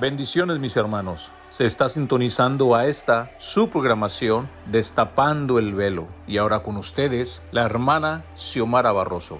Bendiciones mis hermanos. Se está sintonizando a esta su programación Destapando el Velo. Y ahora con ustedes, la hermana Xiomara Barroso.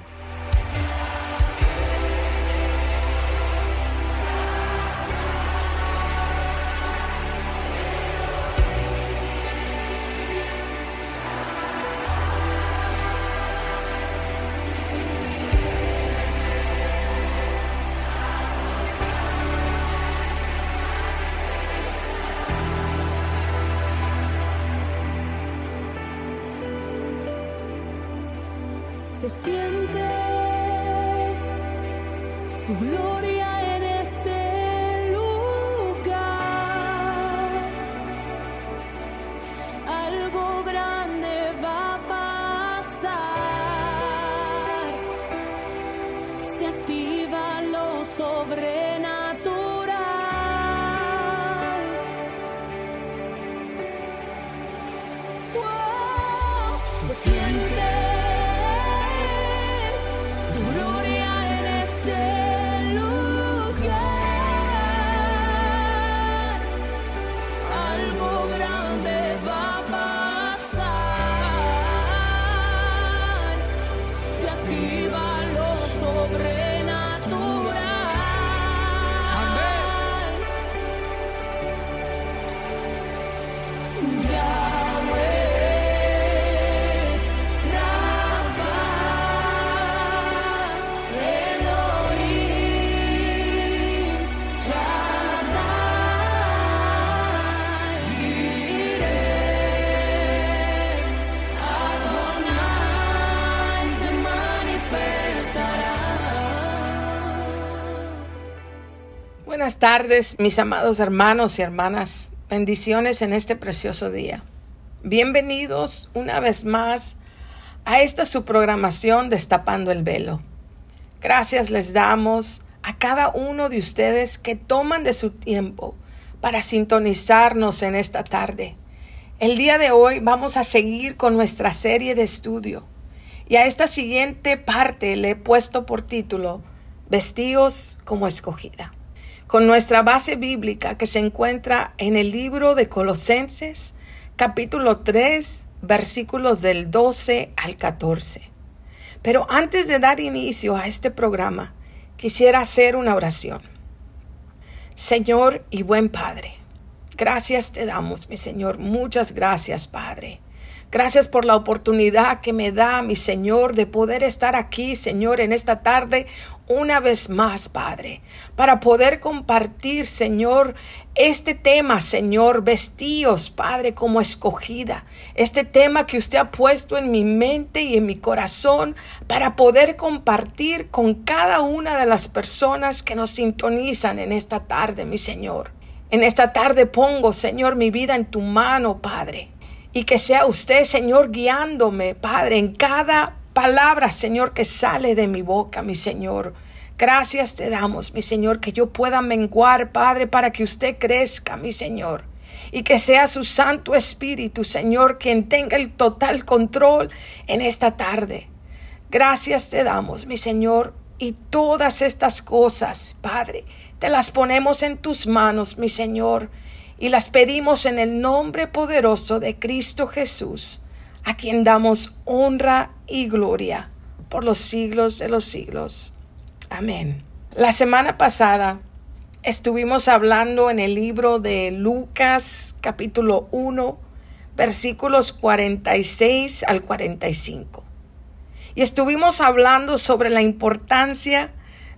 Algo Buenas tardes, mis amados hermanos y hermanas. Bendiciones en este precioso día. Bienvenidos una vez más a esta su programación Destapando el Velo. Gracias les damos a cada uno de ustedes que toman de su tiempo para sintonizarnos en esta tarde. El día de hoy vamos a seguir con nuestra serie de estudio y a esta siguiente parte le he puesto por título Vestidos como escogida con nuestra base bíblica que se encuentra en el libro de Colosenses, capítulo 3, versículos del 12 al 14. Pero antes de dar inicio a este programa, quisiera hacer una oración. Señor y buen Padre, gracias te damos, mi Señor, muchas gracias, Padre. Gracias por la oportunidad que me da, mi Señor, de poder estar aquí, Señor, en esta tarde una vez más, Padre, para poder compartir, Señor, este tema, Señor, vestíos, Padre, como escogida. Este tema que usted ha puesto en mi mente y en mi corazón para poder compartir con cada una de las personas que nos sintonizan en esta tarde, mi Señor. En esta tarde pongo, Señor, mi vida en tu mano, Padre y que sea usted, Señor, guiándome, Padre, en cada palabra, Señor, que sale de mi boca, mi Señor. Gracias te damos, mi Señor, que yo pueda menguar, Padre, para que usted crezca, mi Señor. Y que sea su Santo Espíritu, Señor, quien tenga el total control en esta tarde. Gracias te damos, mi Señor, y todas estas cosas, Padre, te las ponemos en tus manos, mi Señor y las pedimos en el nombre poderoso de Cristo Jesús, a quien damos honra y gloria por los siglos de los siglos. Amén. La semana pasada estuvimos hablando en el libro de Lucas capítulo 1 versículos 46 al 45. Y estuvimos hablando sobre la importancia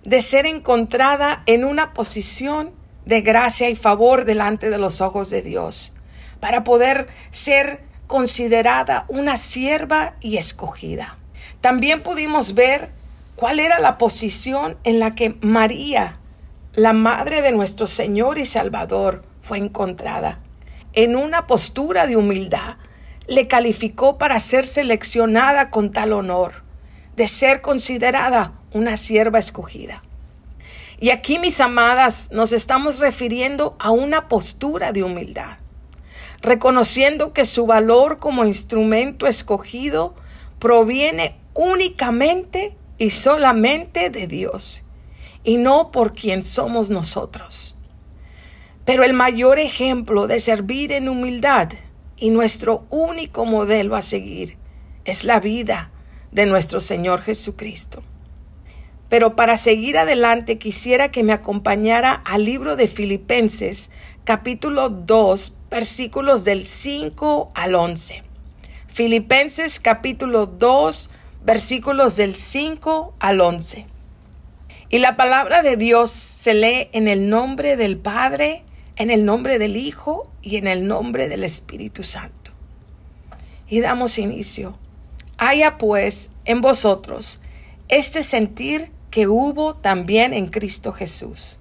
de ser encontrada en una posición de gracia y favor delante de los ojos de Dios, para poder ser considerada una sierva y escogida. También pudimos ver cuál era la posición en la que María, la madre de nuestro Señor y Salvador, fue encontrada. En una postura de humildad, le calificó para ser seleccionada con tal honor, de ser considerada una sierva escogida. Y aquí, mis amadas, nos estamos refiriendo a una postura de humildad, reconociendo que su valor como instrumento escogido proviene únicamente y solamente de Dios, y no por quien somos nosotros. Pero el mayor ejemplo de servir en humildad y nuestro único modelo a seguir es la vida de nuestro Señor Jesucristo. Pero para seguir adelante quisiera que me acompañara al libro de Filipenses capítulo 2 versículos del 5 al 11. Filipenses capítulo 2 versículos del 5 al 11. Y la palabra de Dios se lee en el nombre del Padre, en el nombre del Hijo y en el nombre del Espíritu Santo. Y damos inicio. Haya pues en vosotros este sentir que hubo también en Cristo Jesús,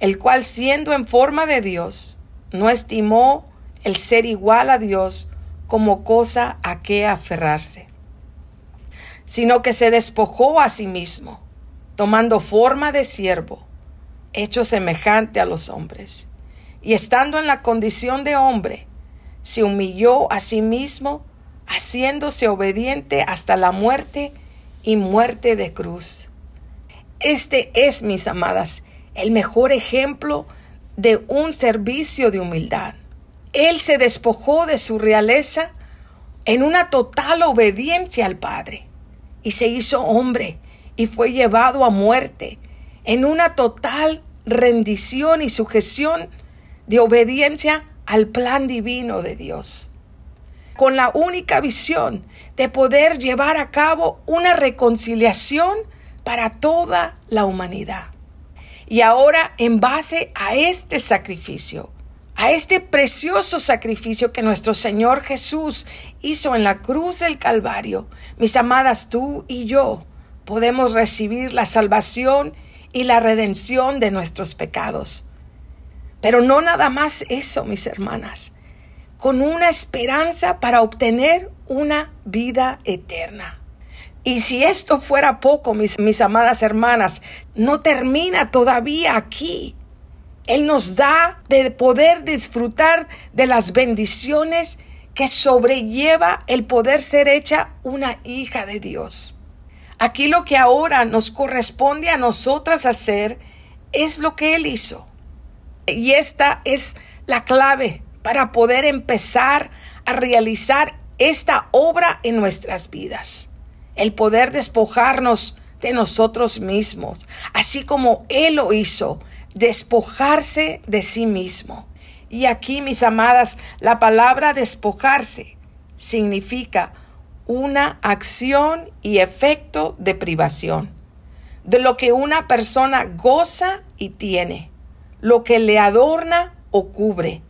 el cual siendo en forma de Dios, no estimó el ser igual a Dios como cosa a que aferrarse, sino que se despojó a sí mismo, tomando forma de siervo, hecho semejante a los hombres, y estando en la condición de hombre, se humilló a sí mismo, haciéndose obediente hasta la muerte y muerte de cruz. Este es, mis amadas, el mejor ejemplo de un servicio de humildad. Él se despojó de su realeza en una total obediencia al Padre y se hizo hombre y fue llevado a muerte en una total rendición y sujeción de obediencia al plan divino de Dios, con la única visión de poder llevar a cabo una reconciliación para toda la humanidad. Y ahora, en base a este sacrificio, a este precioso sacrificio que nuestro Señor Jesús hizo en la cruz del Calvario, mis amadas, tú y yo podemos recibir la salvación y la redención de nuestros pecados. Pero no nada más eso, mis hermanas, con una esperanza para obtener una vida eterna. Y si esto fuera poco, mis, amadas hermanas, no termina todavía aquí. Él nos da de poder disfrutar de las bendiciones que sobrelleva el poder ser hecha una hija de Dios. Aquí lo que ahora nos corresponde a nosotras hacer es lo que Él hizo. Y esta es la clave para poder empezar a realizar esta obra en nuestras vidas. El poder despojarnos de nosotros mismos, así como Él lo hizo, despojarse de sí mismo. Y aquí, mis amadas, la palabra despojarse significa una acción y efecto de privación, de lo que una persona goza y tiene, lo que le adorna o cubre.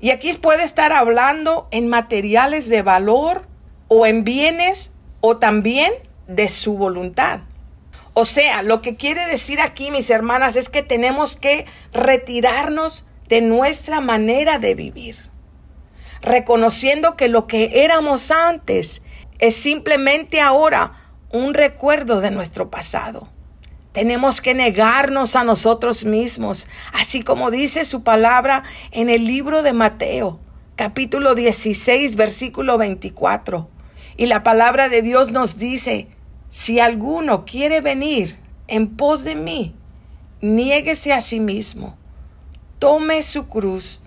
Y aquí puede estar hablando en materiales de valor o en bienes o también de su voluntad. O sea, lo que quiere decir aquí, mis hermanas, es que tenemos que retirarnos de nuestra manera de vivir, reconociendo que lo que éramos antes es simplemente ahora un recuerdo de nuestro pasado. Tenemos que negarnos a nosotros mismos, así como dice su palabra en el libro de Mateo, capítulo 16, versículo 24. Y la palabra de Dios nos dice, si alguno quiere venir en pos de mí, niéguese a sí mismo, tome su cruz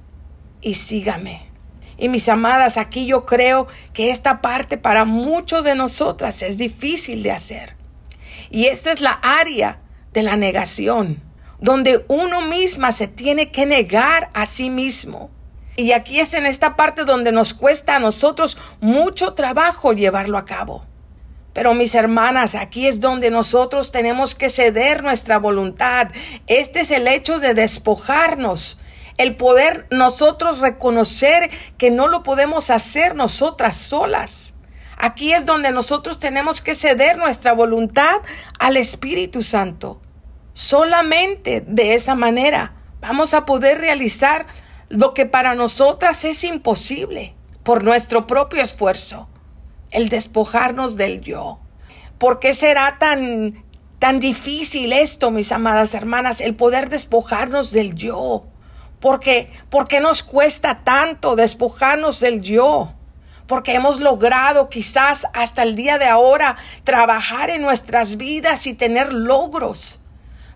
y sígame. Y mis amadas, aquí yo creo que esta parte para muchos de nosotras es difícil de hacer. Y esta es la área de la negación, donde uno misma se tiene que negar a sí mismo. Y aquí es en esta parte donde nos cuesta a nosotros mucho trabajo llevarlo a cabo. Pero mis hermanas, aquí es donde nosotros tenemos que ceder nuestra voluntad. Este es el hecho de despojarnos. El poder nosotros reconocer que no lo podemos hacer nosotras solas. Aquí es donde nosotros tenemos que ceder nuestra voluntad al Espíritu Santo. Solamente de esa manera vamos a poder realizar lo que para nosotras es imposible por nuestro propio esfuerzo, el despojarnos del yo. ¿Por qué será tan tan difícil esto, mis amadas hermanas, el poder despojarnos del yo? Porque ¿por qué nos cuesta tanto despojarnos del yo? porque hemos logrado quizás hasta el día de ahora trabajar en nuestras vidas y tener logros,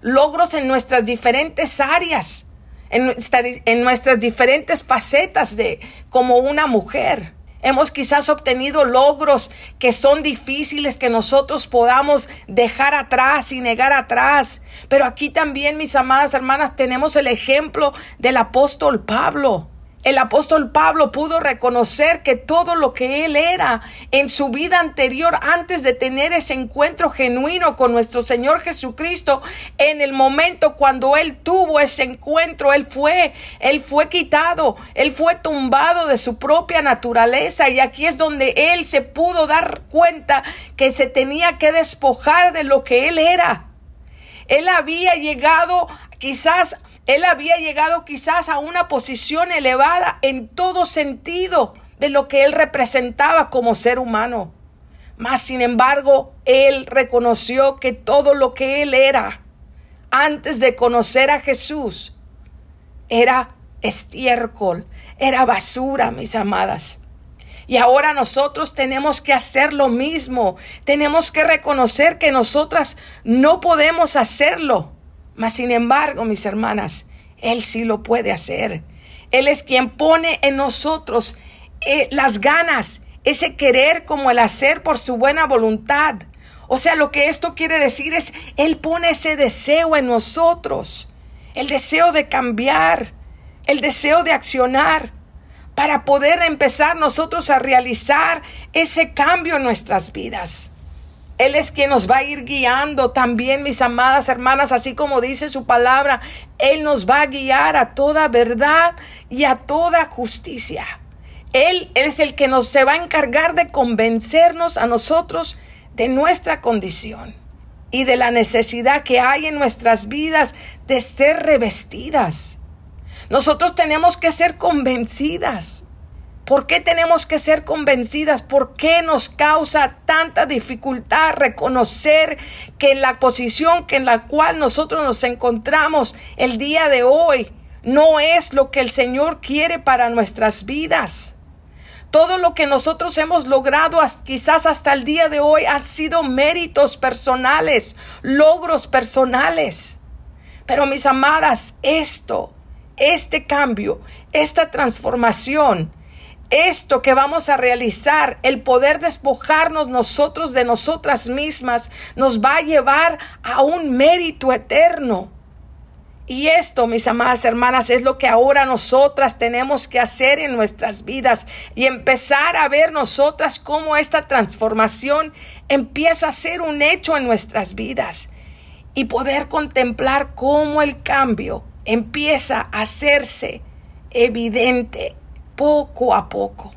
logros en nuestras diferentes áreas. En, nuestra- en nuestras diferentes facetas de como una mujer. Hemos quizás obtenido logros que son difíciles que nosotros podamos dejar atrás y negar atrás. Pero aquí también, mis amadas hermanas, tenemos el ejemplo del apóstol Pablo. El apóstol Pablo pudo reconocer que todo lo que él era en su vida anterior, antes de tener ese encuentro genuino con nuestro Señor Jesucristo, en el momento cuando él tuvo ese encuentro, él fue, él fue quitado, él fue tumbado de su propia naturaleza y aquí es donde él se pudo dar cuenta que se tenía que despojar de lo que él era. Él había llegado quizás, él había llegado quizás a una posición elevada en todo sentido de lo que él representaba como ser humano. Mas, sin embargo, él reconoció que todo lo que él era antes de conocer a Jesús era estiércol, era basura, mis amadas. Y ahora nosotros tenemos que hacer lo mismo. Tenemos que reconocer que nosotras no podemos hacerlo. Mas sin embargo, mis hermanas, Él sí lo puede hacer. Él es quien pone en nosotros eh, las ganas, ese querer como el hacer por su buena voluntad. O sea, lo que esto quiere decir es, Él pone ese deseo en nosotros. El deseo de cambiar, el deseo de accionar para poder empezar nosotros a realizar ese cambio en nuestras vidas. Él es quien nos va a ir guiando también, mis amadas hermanas, así como dice su palabra, Él nos va a guiar a toda verdad y a toda justicia. Él, es el que nos se va a encargar de convencernos a nosotros de nuestra condición y de la necesidad que hay en nuestras vidas de ser revestidas. Nosotros tenemos que ser convencidas. ¿Por qué tenemos que ser convencidas? ¿Por qué nos causa tanta dificultad reconocer que la posición que en la cual nosotros nos encontramos el día de hoy no es lo que el Señor quiere para nuestras vidas? Todo lo que nosotros hemos logrado quizás hasta el día de hoy han sido méritos personales, logros personales. Pero mis amadas, esto, este cambio, esta transformación, esto que vamos a realizar, el poder despojarnos nosotros de nosotras mismas, nos va a llevar a un mérito eterno. Y esto, mis amadas hermanas, es lo que ahora nosotras tenemos que hacer en nuestras vidas y empezar a ver nosotras cómo esta transformación empieza a ser un hecho en nuestras vidas y poder contemplar cómo el cambio empieza a hacerse evidente poco a poco.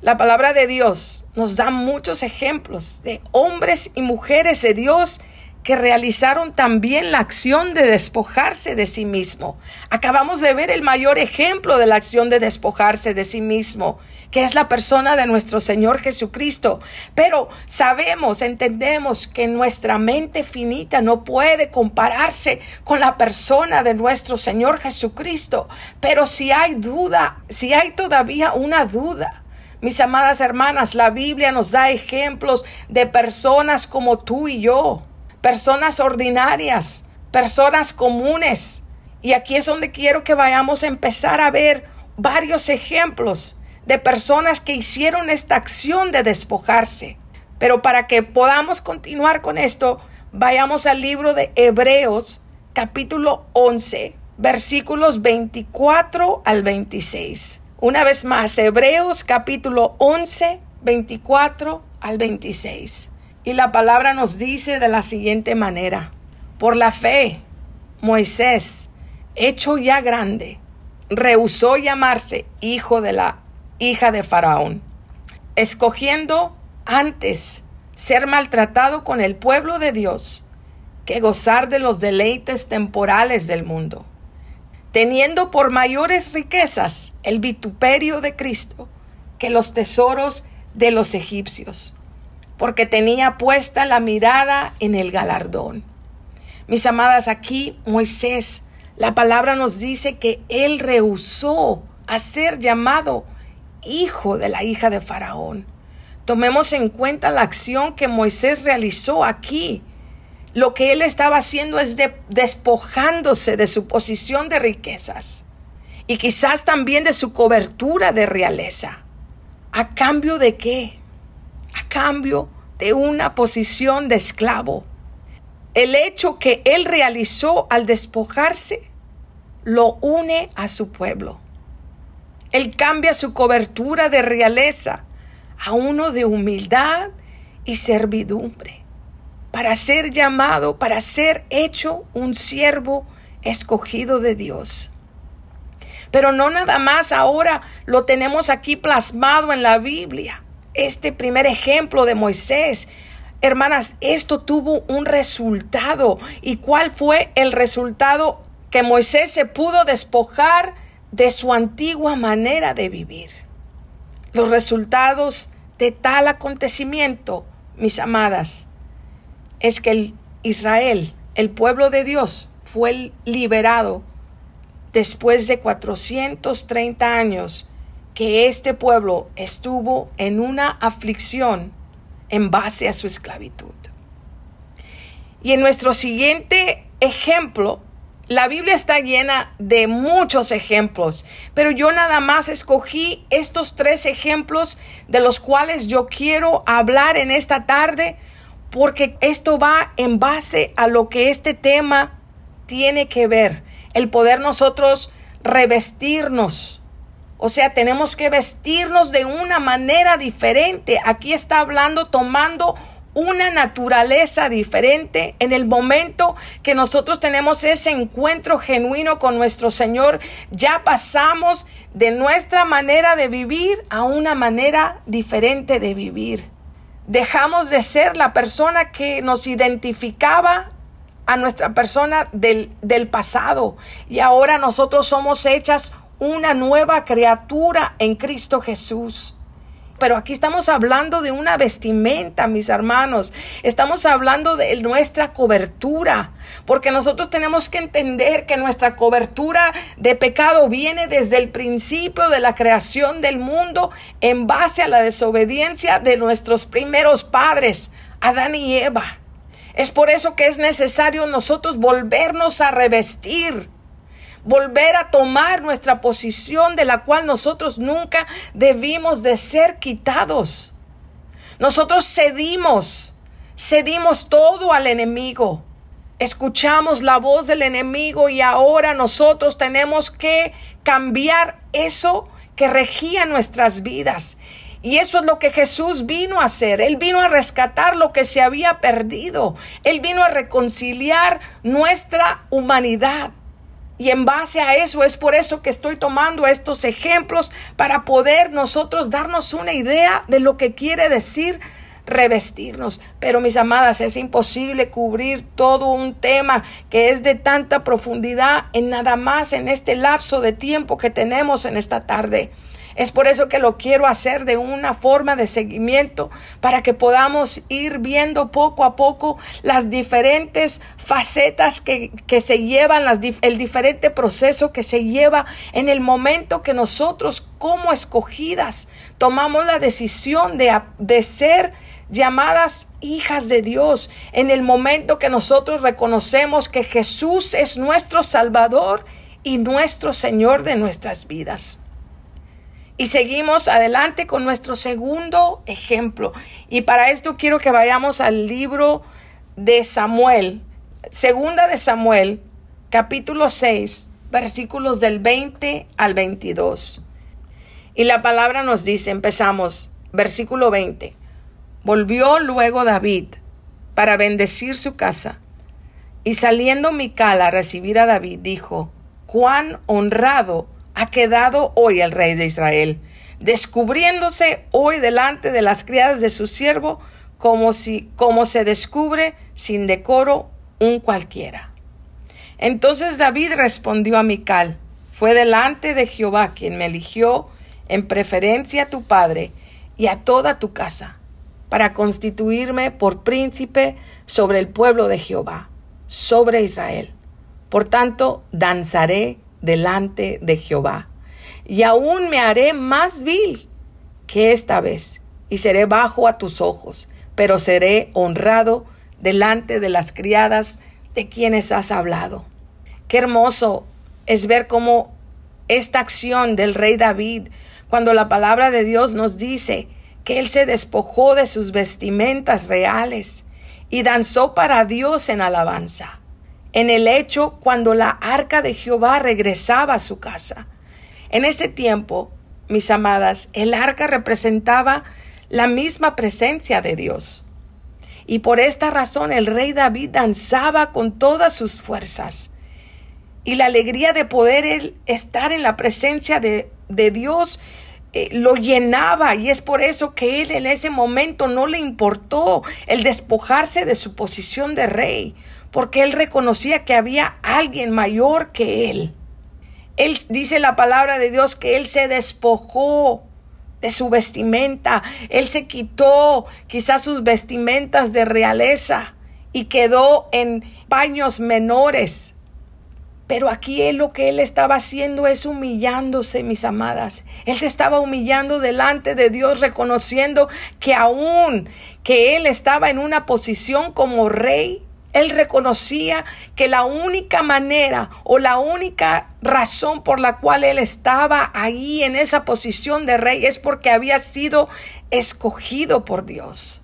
La palabra de Dios nos da muchos ejemplos de hombres y mujeres de Dios que realizaron también la acción de despojarse de sí mismo. Acabamos de ver el mayor ejemplo de la acción de despojarse de sí mismo, que es la persona de nuestro Señor Jesucristo. Pero sabemos, entendemos que nuestra mente finita no puede compararse con la persona de nuestro Señor Jesucristo. Pero si hay duda, si hay todavía una duda, mis amadas hermanas, la Biblia nos da ejemplos de personas como tú y yo, personas ordinarias, personas comunes. Y aquí es donde quiero que vayamos a empezar a ver varios ejemplos de personas que hicieron esta acción de despojarse. Pero para que podamos continuar con esto, vayamos al libro de Hebreos, capítulo 11, versículos 24 al 26. Una vez más, Hebreos capítulo 11, 24 al 26. Y la palabra nos dice de la siguiente manera. Por la fe, Moisés, hecho ya grande, rehusó llamarse hijo de la hija de Faraón, escogiendo antes ser maltratado con el pueblo de Dios que gozar de los deleites temporales del mundo, teniendo por mayores riquezas el vituperio de Cristo que los tesoros de los egipcios, porque tenía puesta la mirada en el galardón. Mis amadas, aquí Moisés, la palabra nos dice que él rehusó a ser llamado hijo de la hija de Faraón. Tomemos en cuenta la acción que Moisés realizó aquí. lo que él estaba haciendo es de- despojándose de su posición de riquezas y quizás también de su cobertura de realeza. ¿A cambio de qué? A cambio de una posición de esclavo. El hecho que él realizó al despojarse lo une a su pueblo. Él cambia su cobertura de realeza a uno de humildad y servidumbre para ser llamado, para ser hecho un siervo escogido de Dios. Pero no nada más ahora lo tenemos aquí plasmado en la Biblia. Este primer ejemplo de Moisés. Hermanas, esto tuvo un resultado. ¿Y cuál fue el resultado? Que Moisés se pudo despojar de su antigua manera de vivir. Los resultados de tal acontecimiento, mis amadas, es que el Israel, el pueblo de Dios, fue liberado después de 430 años que este pueblo estuvo en una aflicción en base a su esclavitud. Y en nuestro siguiente ejemplo, la Biblia está llena de muchos ejemplos, pero yo nada más escogí estos tres ejemplos de los cuales yo quiero hablar en esta tarde, porque esto va en base a lo que este tema tiene que ver, el poder nosotros revestirnos. O sea, tenemos que vestirnos de una manera diferente. Aquí está hablando tomando una naturaleza diferente en el momento que nosotros tenemos ese encuentro genuino con nuestro Señor. Ya pasamos de nuestra manera de vivir a una manera diferente de vivir. Dejamos de ser la persona que nos identificaba a nuestra persona del, del pasado y ahora nosotros somos hechas una nueva criatura en Cristo Jesús. Pero aquí estamos hablando de una vestimenta, mis hermanos. Estamos hablando de nuestra cobertura. Porque nosotros tenemos que entender que nuestra cobertura de pecado viene desde el principio de la creación del mundo en base a la desobediencia de nuestros primeros padres, Adán y Eva. Es por eso que es necesario nosotros volvernos a revestir volver a tomar nuestra posición de la cual nosotros nunca debimos de ser quitados. Nosotros cedimos, cedimos todo al enemigo. Escuchamos la voz del enemigo y ahora nosotros tenemos que cambiar eso que regía nuestras vidas. Y eso es lo que Jesús vino a hacer. Él vino a rescatar lo que se había perdido. Él vino a reconciliar nuestra humanidad. Y en base a eso es por eso que estoy tomando estos ejemplos para poder nosotros darnos una idea de lo que quiere decir revestirnos. Pero mis amadas, es imposible cubrir todo un tema que es de tanta profundidad en nada más en este lapso de tiempo que tenemos en esta tarde. Es por eso que lo quiero hacer de una forma de seguimiento para que podamos ir viendo poco a poco las diferentes facetas que, que se llevan, el diferente proceso que se lleva en el momento que nosotros como escogidas tomamos la decisión de, de ser llamadas hijas de Dios, en el momento que nosotros reconocemos que Jesús es nuestro Salvador y nuestro Señor de nuestras vidas. Y seguimos adelante con nuestro segundo ejemplo. Y para esto quiero que vayamos al libro de Samuel, segunda de Samuel, capítulo 6, versículos del 20 al 22. Y la palabra nos dice, empezamos, versículo 20. Volvió luego David para bendecir su casa. Y saliendo Mical a recibir a David, dijo, cuán honrado ha quedado hoy el rey de Israel, descubriéndose hoy delante de las criadas de su siervo, como si, como se descubre sin decoro un cualquiera. Entonces David respondió a Mical, fue delante de Jehová quien me eligió en preferencia a tu padre y a toda tu casa, para constituirme por príncipe sobre el pueblo de Jehová, sobre Israel. Por tanto, danzaré delante de Jehová, y aún me haré más vil que esta vez, y seré bajo a tus ojos, pero seré honrado delante de las criadas de quienes has hablado. Qué hermoso es ver cómo esta acción del rey David, cuando la palabra de Dios nos dice que él se despojó de sus vestimentas reales y danzó para Dios en alabanza. En el hecho cuando la arca de Jehová regresaba a su casa. En ese tiempo, mis amadas, el arca representaba la misma presencia de Dios. Y por esta razón el rey David danzaba con todas sus fuerzas. Y la alegría de poder él estar en la presencia de, de Dios eh, lo llenaba y es por eso que él en ese momento no le importó el despojarse de su posición de rey, porque él reconocía que había alguien mayor que él. Él dice la palabra de Dios que él se despojó de su vestimenta, él se quitó quizás sus vestimentas de realeza y quedó en paños menores pero aquí lo que él estaba haciendo es humillándose, mis amadas. Él se estaba humillando delante de Dios, reconociendo que aún que él estaba en una posición como rey, él reconocía que la única manera o la única razón por la cual él estaba ahí en esa posición de rey es porque había sido escogido por Dios.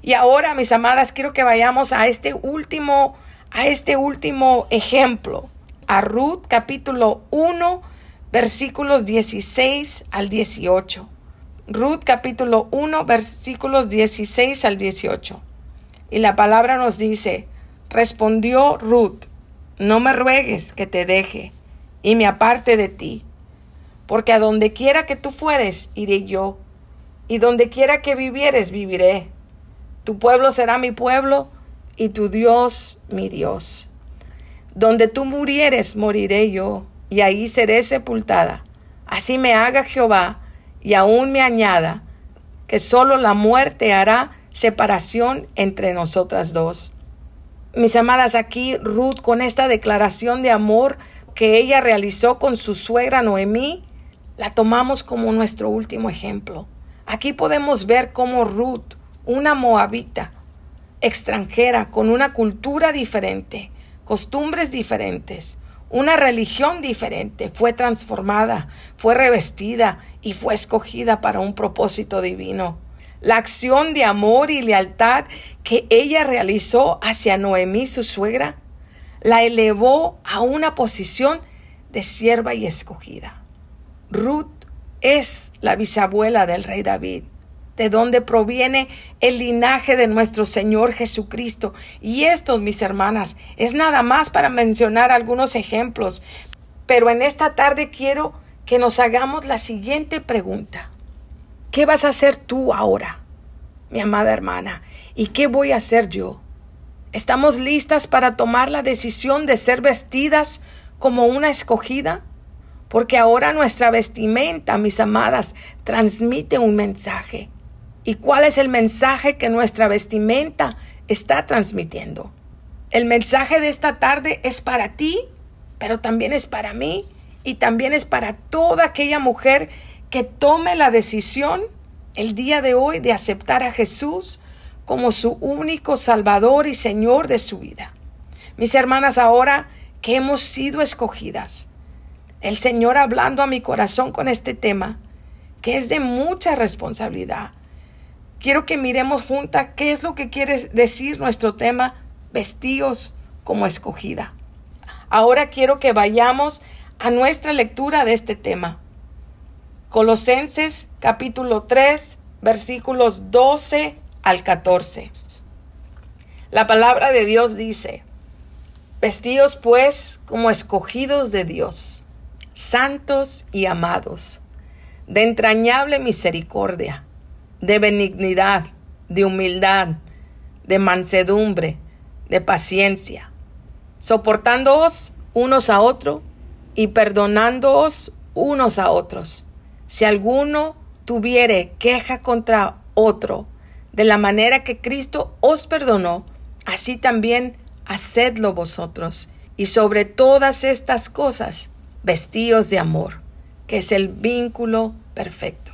Y ahora, mis amadas, quiero que vayamos a este último a este último ejemplo a Ruth capítulo 1 versículos 16 al 18. Ruth capítulo 1 versículos 16 al 18. Y la palabra nos dice, respondió Ruth, no me ruegues que te deje y me aparte de ti, porque a donde quiera que tú fueres, iré yo, y donde quiera que vivieres, viviré. Tu pueblo será mi pueblo y tu Dios mi Dios. Donde tú murieres, moriré yo, y ahí seré sepultada. Así me haga Jehová, y aún me añada, que solo la muerte hará separación entre nosotras dos. Mis amadas, aquí Ruth con esta declaración de amor que ella realizó con su suegra Noemí, la tomamos como nuestro último ejemplo. Aquí podemos ver cómo Ruth, una moabita, extranjera, con una cultura diferente, costumbres diferentes, una religión diferente, fue transformada, fue revestida y fue escogida para un propósito divino. La acción de amor y lealtad que ella realizó hacia Noemí, su suegra, la elevó a una posición de sierva y escogida. Ruth es la bisabuela del rey David de donde proviene el linaje de nuestro Señor Jesucristo. Y esto, mis hermanas, es nada más para mencionar algunos ejemplos. Pero en esta tarde quiero que nos hagamos la siguiente pregunta. ¿Qué vas a hacer tú ahora, mi amada hermana? ¿Y qué voy a hacer yo? ¿Estamos listas para tomar la decisión de ser vestidas como una escogida? Porque ahora nuestra vestimenta, mis amadas, transmite un mensaje. ¿Y cuál es el mensaje que nuestra vestimenta está transmitiendo? El mensaje de esta tarde es para ti, pero también es para mí y también es para toda aquella mujer que tome la decisión el día de hoy de aceptar a Jesús como su único Salvador y Señor de su vida. Mis hermanas, ahora que hemos sido escogidas, el Señor hablando a mi corazón con este tema, que es de mucha responsabilidad, quiero que miremos juntas qué es lo que quiere decir nuestro tema, vestidos como escogida. Ahora quiero que vayamos a nuestra lectura de este tema. Colosenses capítulo 3 versículos 12 al 14. La palabra de Dios dice, Vestidos pues como escogidos de Dios, santos y amados, de entrañable misericordia de benignidad, de humildad, de mansedumbre, de paciencia, soportándoos unos a otros y perdonándoos unos a otros. Si alguno tuviere queja contra otro, de la manera que Cristo os perdonó, así también hacedlo vosotros. Y sobre todas estas cosas, vestíos de amor, que es el vínculo perfecto.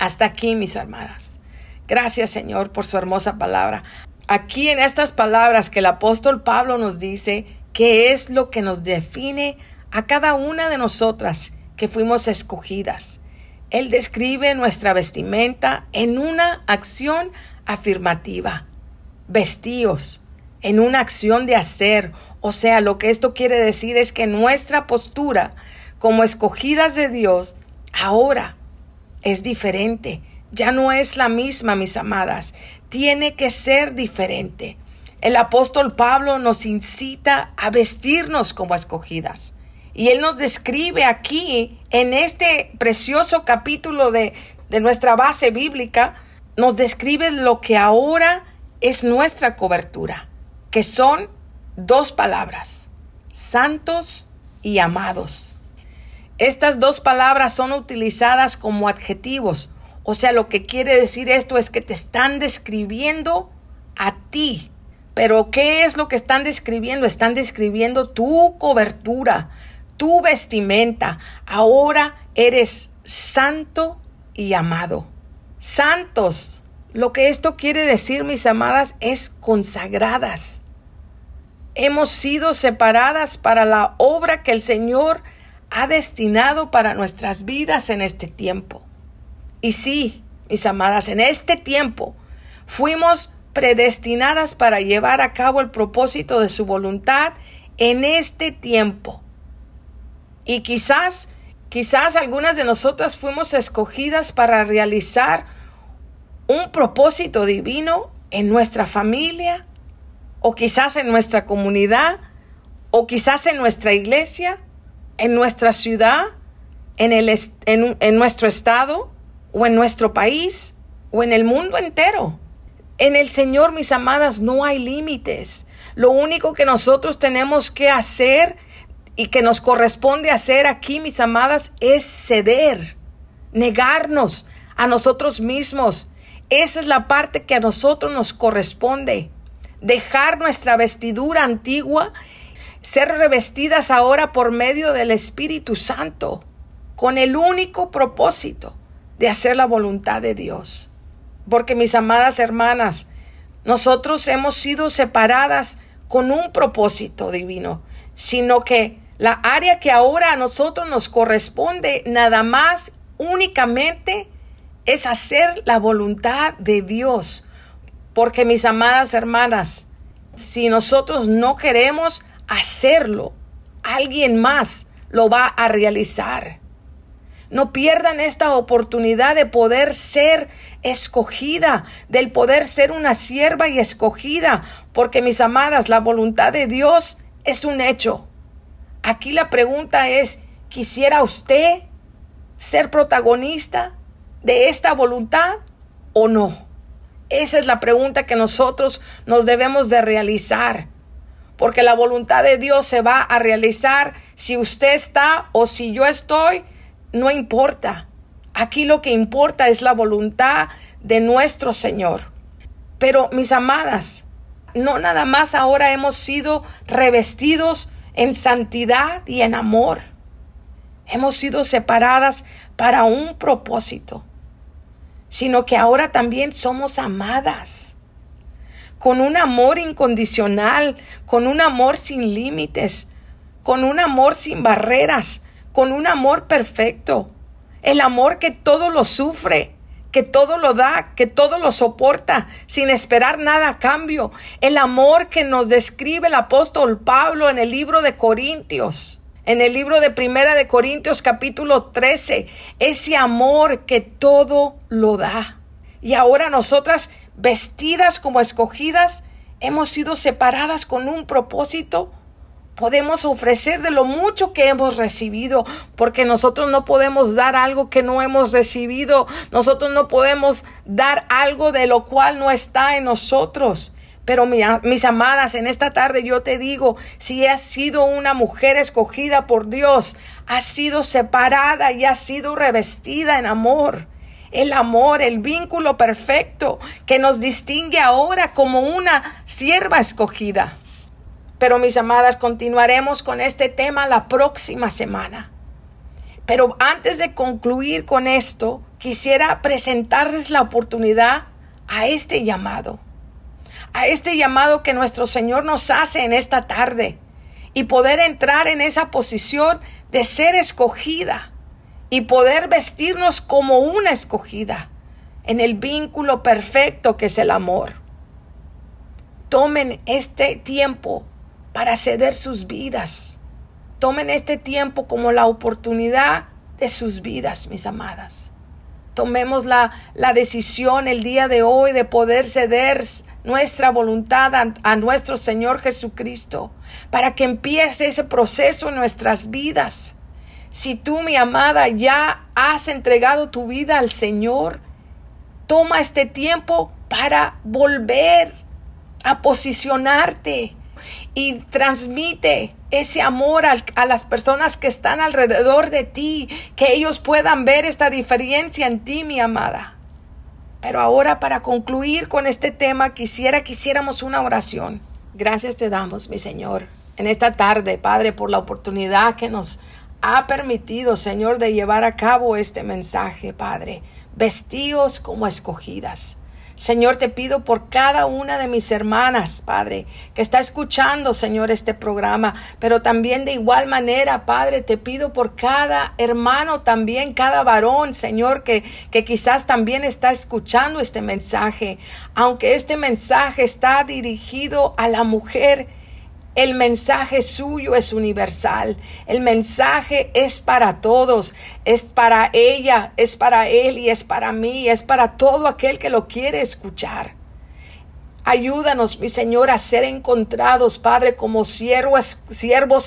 Hasta aquí, mis hermanas. Gracias, Señor, por su hermosa palabra. aquí en estas palabras que el apóstol Pablo nos dice que es lo que nos define a cada una de nosotras que fuimos escogidas. Él describe nuestra vestimenta en una acción afirmativa. Vestíos, en una acción de hacer. O sea, lo que esto quiere decir es que nuestra postura como escogidas de Dios ahora es diferente. Ya no es la misma, mis amadas. Tiene que ser diferente. El apóstol Pablo nos incita a vestirnos como escogidas. Y él nos describe aquí, en este precioso capítulo de, de nuestra base bíblica, nos describe lo que ahora es nuestra cobertura, que son dos palabras, santos y amados. Estas dos palabras son utilizadas como adjetivos, o sea, lo que quiere decir esto es que te están describiendo a ti. Pero ¿qué es lo que están describiendo? Están describiendo tu cobertura, tu vestimenta. Ahora eres santo y amado. Santos. Lo que esto quiere decir, mis amadas, es consagradas. Hemos sido separadas para la obra que el Señor ha destinado para nuestras vidas en este tiempo. Y sí, mis amadas, en este tiempo fuimos predestinadas para llevar a cabo el propósito de su voluntad en este tiempo. Y quizás, quizás algunas de nosotras fuimos escogidas para realizar un propósito divino en nuestra familia, o quizás en nuestra comunidad, o quizás en nuestra iglesia, en nuestra ciudad, en, el, en, en nuestro estado, o en nuestro país, o en el mundo entero. En el Señor, mis amadas, no hay límites. Lo único que nosotros tenemos que hacer y que nos corresponde hacer aquí, mis amadas, es ceder, negarnos a nosotros mismos. Esa es la parte que a nosotros nos corresponde. Dejar nuestra vestidura antigua, ser revestidas ahora por medio del Espíritu Santo, con el único propósito de hacer la voluntad de Dios. Porque mis amadas hermanas, nosotros hemos sido separadas con un propósito divino, sino que la área que ahora a nosotros nos corresponde nada más únicamente es hacer la voluntad de Dios. Porque mis amadas hermanas, si nosotros no queremos hacerlo, alguien más lo va a realizar. No pierdan esta oportunidad de poder ser escogida, del poder ser una sierva y escogida, porque mis amadas, la voluntad de Dios es un hecho. Aquí la pregunta es, ¿quisiera usted ser protagonista de esta voluntad o no? Esa es la pregunta que nosotros nos debemos de realizar. Porque la voluntad de Dios se va a realizar si usted está o si yo estoy no importa. Aquí lo que importa es la voluntad de nuestro Señor. Pero mis amadas, no nada más ahora hemos sido revestidos en santidad y en amor. Hemos sido separadas para un propósito, sino que ahora también somos amadas con un amor incondicional, con un amor sin límites, con un amor sin barreras, con un amor perfecto. El amor que todo lo sufre, que todo lo da, que todo lo soporta, sin esperar nada a cambio. El amor que nos describe el apóstol Pablo en el libro de Corintios. En el libro de Primera de Corintios capítulo 13, ese amor que todo lo da. Y ahora nosotras, vestidas como escogidas, hemos sido separadas con un propósito podemos ofrecer de lo mucho que hemos recibido, porque nosotros no podemos dar algo que no hemos recibido, nosotros no podemos dar algo de lo cual no está en nosotros. Pero mis amadas, en esta tarde yo te digo, si has sido una mujer escogida por Dios, has sido separada y has sido revestida en amor. El amor, el vínculo perfecto que nos distingue ahora como una sierva escogida. Pero mis amadas, continuaremos con este tema la próxima semana. Pero antes de concluir con esto, quisiera presentarles la oportunidad a este llamado. a este llamado que nuestro Señor nos hace en esta tarde y poder entrar en esa posición de ser escogida y poder vestirnos como una escogida en el vínculo perfecto que es el amor. Tomen este tiempo para ceder sus vidas. Tomen este tiempo como la oportunidad de sus vidas, mis amadas. Tomemos la, la decisión el día de hoy de poder ceder nuestra voluntad a, a nuestro Señor Jesucristo para que empiece ese proceso en nuestras vidas. Si tú, mi amada, ya has entregado tu vida al Señor, toma este tiempo para volver a posicionarte y transmite ese amor al- a, las personas que están alrededor de ti, que ellos puedan ver esta diferencia en ti, mi amada. Pero ahora para concluir con este tema, quisiera que hiciéramos una oración. Gracias te damos, mi Señor, en esta tarde, Padre, por la oportunidad que nos ha permitido, Señor, de llevar a cabo este mensaje, Padre. Vestidos como escogidas. Señor, te pido por cada una de mis hermanas, Padre, que está escuchando, Señor, este programa, pero también de igual manera, Padre, te pido por cada hermano también, cada varón, Señor, que, que quizás también está escuchando este mensaje, aunque este mensaje está dirigido a la mujer. El mensaje suyo es universal. El mensaje es para todos. Es para ella, es para él y es para mí. Es para todo aquel que lo quiere escuchar. Ayúdanos, mi Señor, a ser encontrados, Padre, como siervos,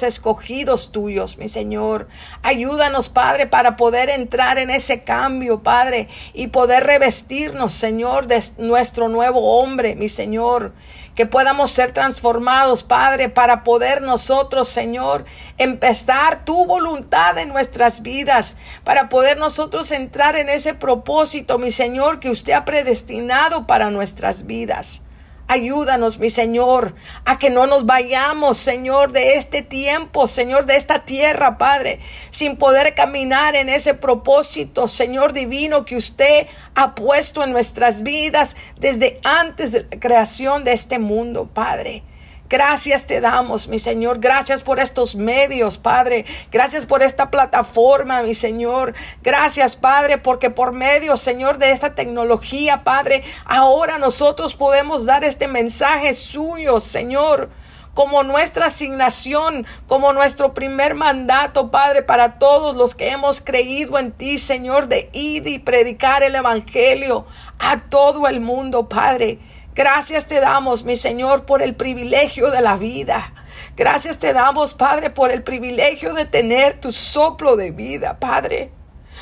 escogidos tuyos, mi Señor. Ayúdanos, Padre, para poder entrar en ese cambio, Padre, y poder revestirnos, Señor, de nuestro nuevo hombre, mi Señor. Que podamos ser transformados, Padre, para poder nosotros, Señor, empezar tu voluntad en nuestras vidas, para poder nosotros entrar en ese propósito, mi Señor, que usted ha predestinado para nuestras vidas. Ayúdanos, mi Señor, a que no nos vayamos, Señor, de este tiempo, Señor, de esta tierra, Padre, sin poder caminar en ese propósito, Señor divino, que usted ha puesto en nuestras vidas desde antes de la creación de este mundo, Padre. Gracias te damos, mi Señor. Gracias por estos medios, Padre. Gracias por esta plataforma, mi Señor. Gracias, Padre, porque por medio, Señor, de esta tecnología, Padre, ahora nosotros podemos dar este mensaje suyo, Señor como nuestra asignación, como nuestro primer mandato, Padre, para todos los que hemos creído en ti, Señor, de ir y predicar el Evangelio a todo el mundo, Padre. Gracias te damos, mi Señor, por el privilegio de la vida. Gracias te damos, Padre, por el privilegio de tener tu soplo de vida, Padre.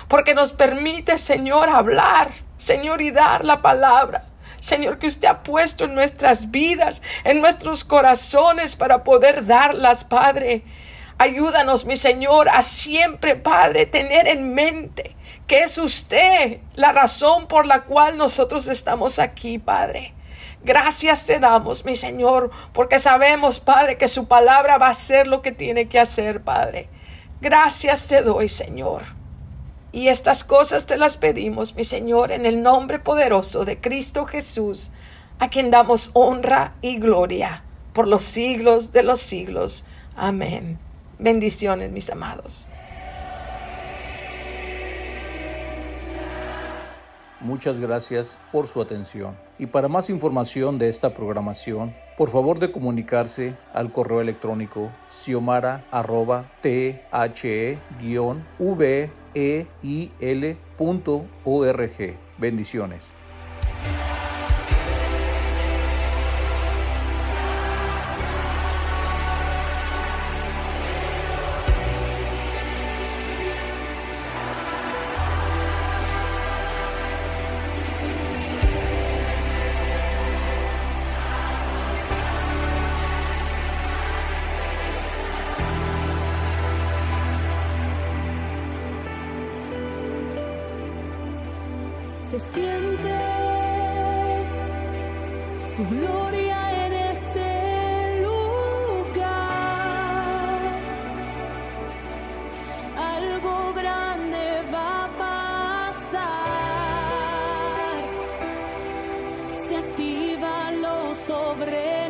Porque nos permite, Señor, hablar, Señor, y dar la palabra. Señor, que usted ha puesto en nuestras vidas, en nuestros corazones para poder darlas, Padre. Ayúdanos, mi Señor, a siempre, Padre, tener en mente que es usted la razón por la cual nosotros estamos aquí, Padre. Gracias te damos, mi Señor, porque sabemos, Padre, que su palabra va a hacer lo que tiene que hacer, Padre. Gracias te doy, Señor. Y estas cosas te las pedimos, mi Señor, en el nombre poderoso de Cristo Jesús, a quien damos honra y gloria por los siglos de los siglos. Amén. Bendiciones, mis amados. Muchas gracias por su atención. Y para más información de esta programación, por favor de comunicarse al correo electrónico siomara.the-veil.org. Bendiciones. sobre